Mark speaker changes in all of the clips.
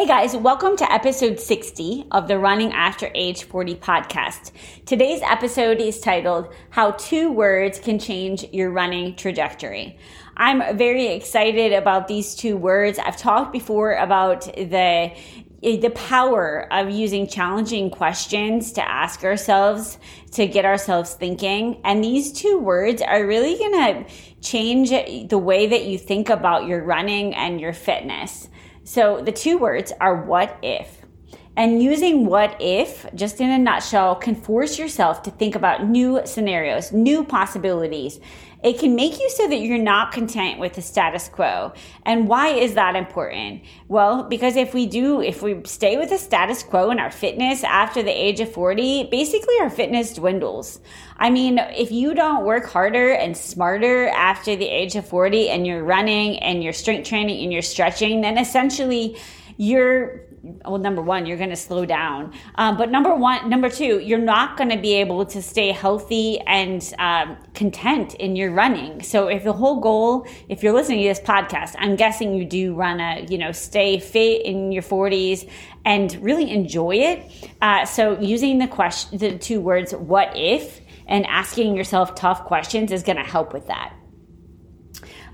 Speaker 1: Hey guys, welcome to episode 60 of the Running After Age 40 podcast. Today's episode is titled How Two Words Can Change Your Running Trajectory. I'm very excited about these two words. I've talked before about the the power of using challenging questions to ask ourselves to get ourselves thinking and these two words are really going to change the way that you think about your running and your fitness so the two words are what if. And using what if, just in a nutshell, can force yourself to think about new scenarios, new possibilities. It can make you so that you're not content with the status quo. And why is that important? Well, because if we do, if we stay with the status quo in our fitness after the age of 40, basically our fitness dwindles. I mean, if you don't work harder and smarter after the age of 40 and you're running and you're strength training and you're stretching, then essentially you're well number one you're going to slow down. Um, but number one number two you're not going to be able to stay healthy and um, content in your running. So if the whole goal if you're listening to this podcast i'm guessing you do run a you know stay fit in your 40s and really enjoy it. Uh, so using the question the two words what if and asking yourself tough questions is going to help with that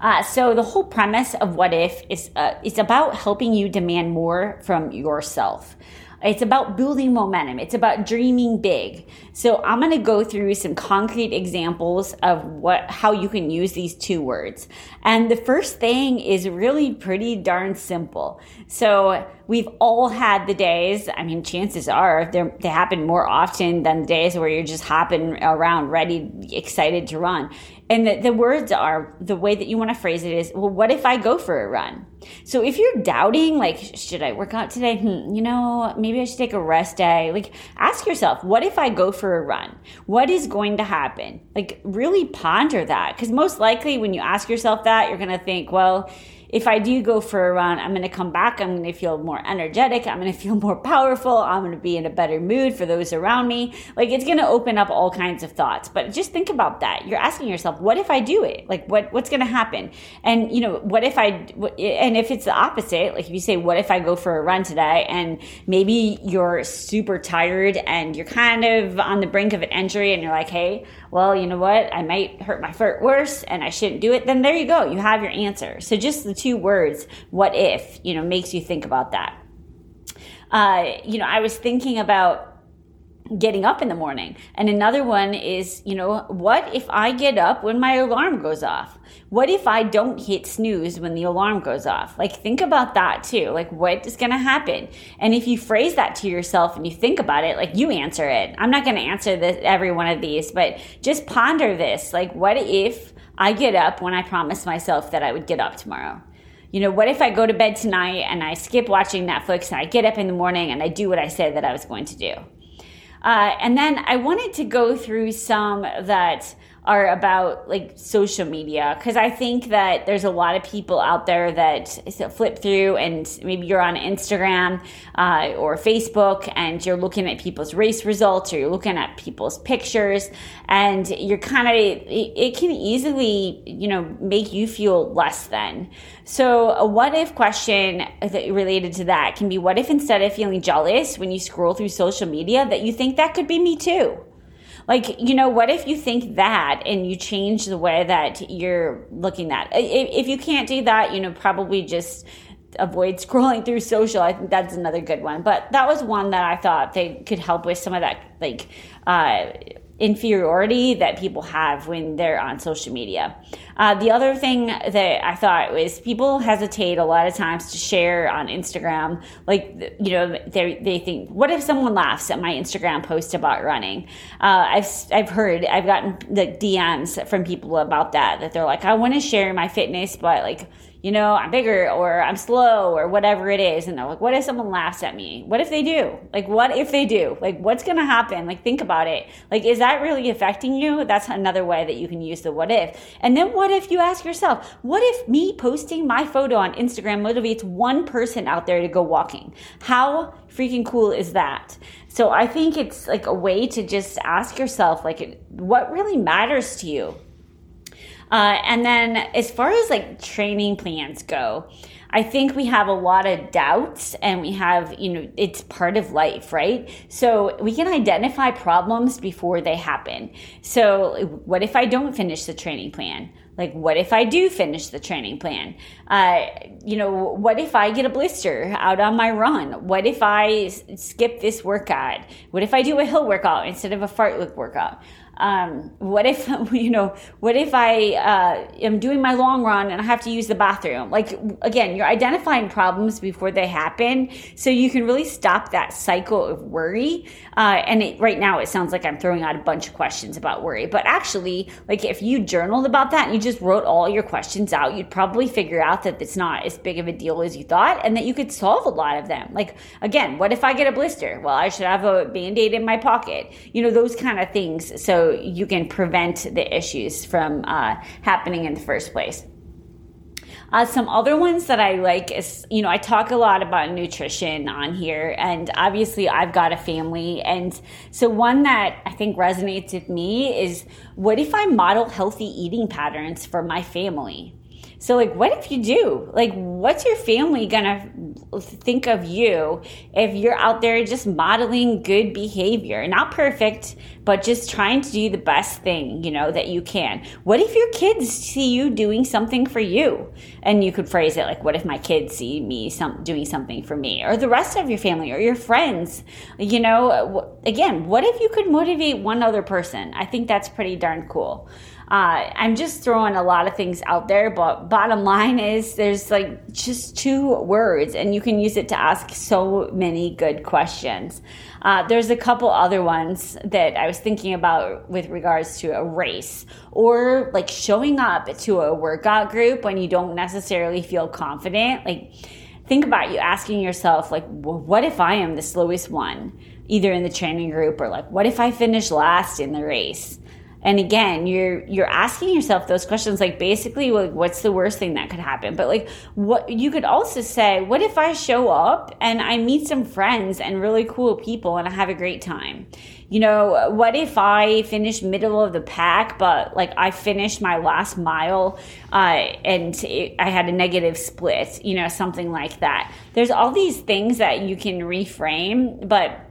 Speaker 1: uh, so the whole premise of What If is uh, it's about helping you demand more from yourself. It's about building momentum. It's about dreaming big. So I'm going to go through some concrete examples of what how you can use these two words. And the first thing is really pretty darn simple. So we've all had the days, I mean chances are they happen more often than the days where you're just hopping around ready excited to run. And the, the words are the way that you want to phrase it is, well, what if I go for a run? So if you're doubting, like, should I work out today? Hmm, you know, maybe I should take a rest day. Like, ask yourself, what if I go for a run? What is going to happen? Like, really ponder that. Because most likely when you ask yourself that, you're going to think, well, if I do go for a run, I'm going to come back. I'm going to feel more energetic. I'm going to feel more powerful. I'm going to be in a better mood for those around me. Like it's going to open up all kinds of thoughts. But just think about that. You're asking yourself, what if I do it? Like what what's going to happen? And you know, what if I and if it's the opposite, like if you say, what if I go for a run today and maybe you're super tired and you're kind of on the brink of an injury and you're like, hey, well, you know what? I might hurt my foot worse and I shouldn't do it. Then there you go. You have your answer. So just two words, what if, you know, makes you think about that. Uh, you know, I was thinking about getting up in the morning. And another one is, you know, what if I get up when my alarm goes off? What if I don't hit snooze when the alarm goes off? Like, think about that too. Like, what is going to happen? And if you phrase that to yourself and you think about it, like, you answer it. I'm not going to answer this, every one of these, but just ponder this. Like, what if I get up when I promised myself that I would get up tomorrow? You know, what if I go to bed tonight and I skip watching Netflix and I get up in the morning and I do what I said that I was going to do? Uh, and then I wanted to go through some that are about like social media because I think that there's a lot of people out there that flip through and maybe you're on Instagram uh, or Facebook and you're looking at people's race results or you're looking at people's pictures and you're kind of it, it can easily you know make you feel less than. So a what if question related to that can be what if instead of feeling jealous when you scroll through social media that you think that could be me too like you know what if you think that and you change the way that you're looking at if, if you can't do that you know probably just avoid scrolling through social. I think that's another good one. But that was one that i thought they could help with some of that like uh, inferiority that people have when they're on social media. Uh, the other thing that I thought was people hesitate a lot of times to share on Instagram. Like, you know, they, they think, what if someone laughs at my Instagram post about running? Uh, I've, I've heard, I've gotten the DMs from people about that, that they're like, I want to share my fitness, but like, you know, I'm bigger or I'm slow or whatever it is. And they're like, what if someone laughs at me? What if they do? Like, what if they do? Like, what's going to happen? Like, think about it. Like, is that really affecting you? That's another way that you can use the what if. And then what if you ask yourself, what if me posting my photo on Instagram motivates one person out there to go walking? How freaking cool is that? So I think it's like a way to just ask yourself, like, what really matters to you? Uh, and then as far as like training plans go, I think we have a lot of doubts and we have, you know, it's part of life, right? So we can identify problems before they happen. So what if I don't finish the training plan? Like, what if I do finish the training plan? Uh, you know, what if I get a blister out on my run? What if I skip this workout? What if I do a hill workout instead of a fartlek workout? Um, what if you know what if i uh, am doing my long run and i have to use the bathroom? Like again you're identifying problems before they happen. So you can really stop that cycle of worry. Uh, and it, right now it sounds like i'm throwing out a bunch of questions about worry. But actually like if you journaled about that and you just wrote all your questions out you'd probably figure out that it's not as big of a deal as you thought and that you could solve a lot of them. Like again what if i get a blister? Well i should have a band-aid in my pocket. You know those kind of things. So you can prevent the issues from uh, happening in the first place. Uh, some other ones that I like is, you know, I talk a lot about nutrition on here, and obviously I've got a family. And so, one that I think resonates with me is what if I model healthy eating patterns for my family? So, like, what if you do? Like, what's your family gonna think of you if you're out there just modeling good behavior? Not perfect, but just trying to do the best thing, you know, that you can. What if your kids see you doing something for you? And you could phrase it like, what if my kids see me some, doing something for me? Or the rest of your family or your friends? You know, again, what if you could motivate one other person? I think that's pretty darn cool. Uh, I'm just throwing a lot of things out there, but bottom line is there's like just two words, and you can use it to ask so many good questions. Uh, there's a couple other ones that I was thinking about with regards to a race or like showing up to a workout group when you don't necessarily feel confident. Like, think about you asking yourself, like, what if I am the slowest one? Either in the training group or like, what if I finish last in the race? And again you're you're asking yourself those questions like basically like what's the worst thing that could happen? But like what you could also say what if i show up and i meet some friends and really cool people and i have a great time? You know what if i finish middle of the pack but like i finished my last mile uh, and it, i had a negative split you know something like that. There's all these things that you can reframe but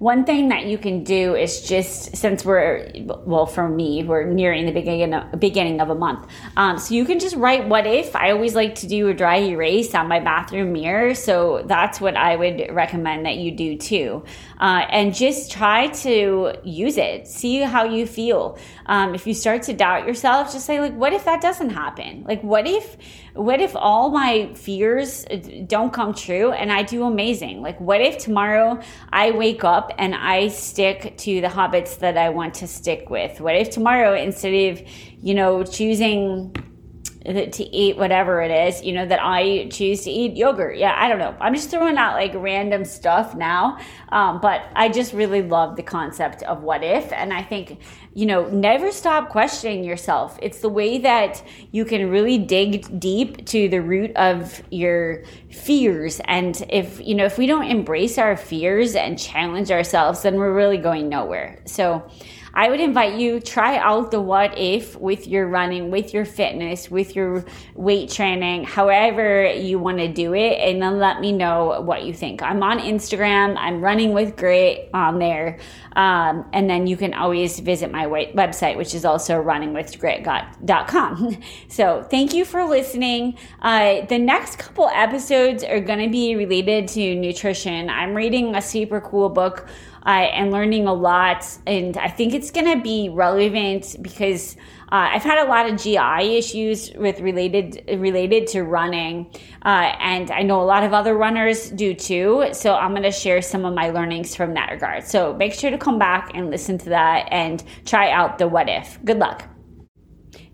Speaker 1: one thing that you can do is just since we're well for me we're nearing the beginning of, beginning of a month, um, so you can just write what if. I always like to do a dry erase on my bathroom mirror, so that's what I would recommend that you do too, uh, and just try to use it. See how you feel. Um, if you start to doubt yourself, just say like, what if that doesn't happen? Like, what if what if all my fears don't come true and I do amazing? Like, what if tomorrow I wake up and I stick to the habits that I want to stick with? What if tomorrow, instead of, you know, choosing to eat whatever it is, you know, that I choose to eat yogurt. Yeah, I don't know. I'm just throwing out like random stuff now. Um, but I just really love the concept of what if. And I think, you know, never stop questioning yourself. It's the way that you can really dig deep to the root of your fears. And if, you know, if we don't embrace our fears and challenge ourselves, then we're really going nowhere. So, I would invite you try out the what if with your running, with your fitness, with your weight training, however you want to do it, and then let me know what you think. I'm on Instagram. I'm running with Grit on there, um, and then you can always visit my website, which is also runningwithgrit.com. so thank you for listening. Uh, the next couple episodes are going to be related to nutrition. I'm reading a super cool book uh, and learning a lot. And I think it's going to be relevant because uh, I've had a lot of GI issues with related related to running, uh, and I know a lot of other runners do too. So I'm going to share some of my learnings from that regard. So make sure to come back and listen to that and try out the what if. Good luck.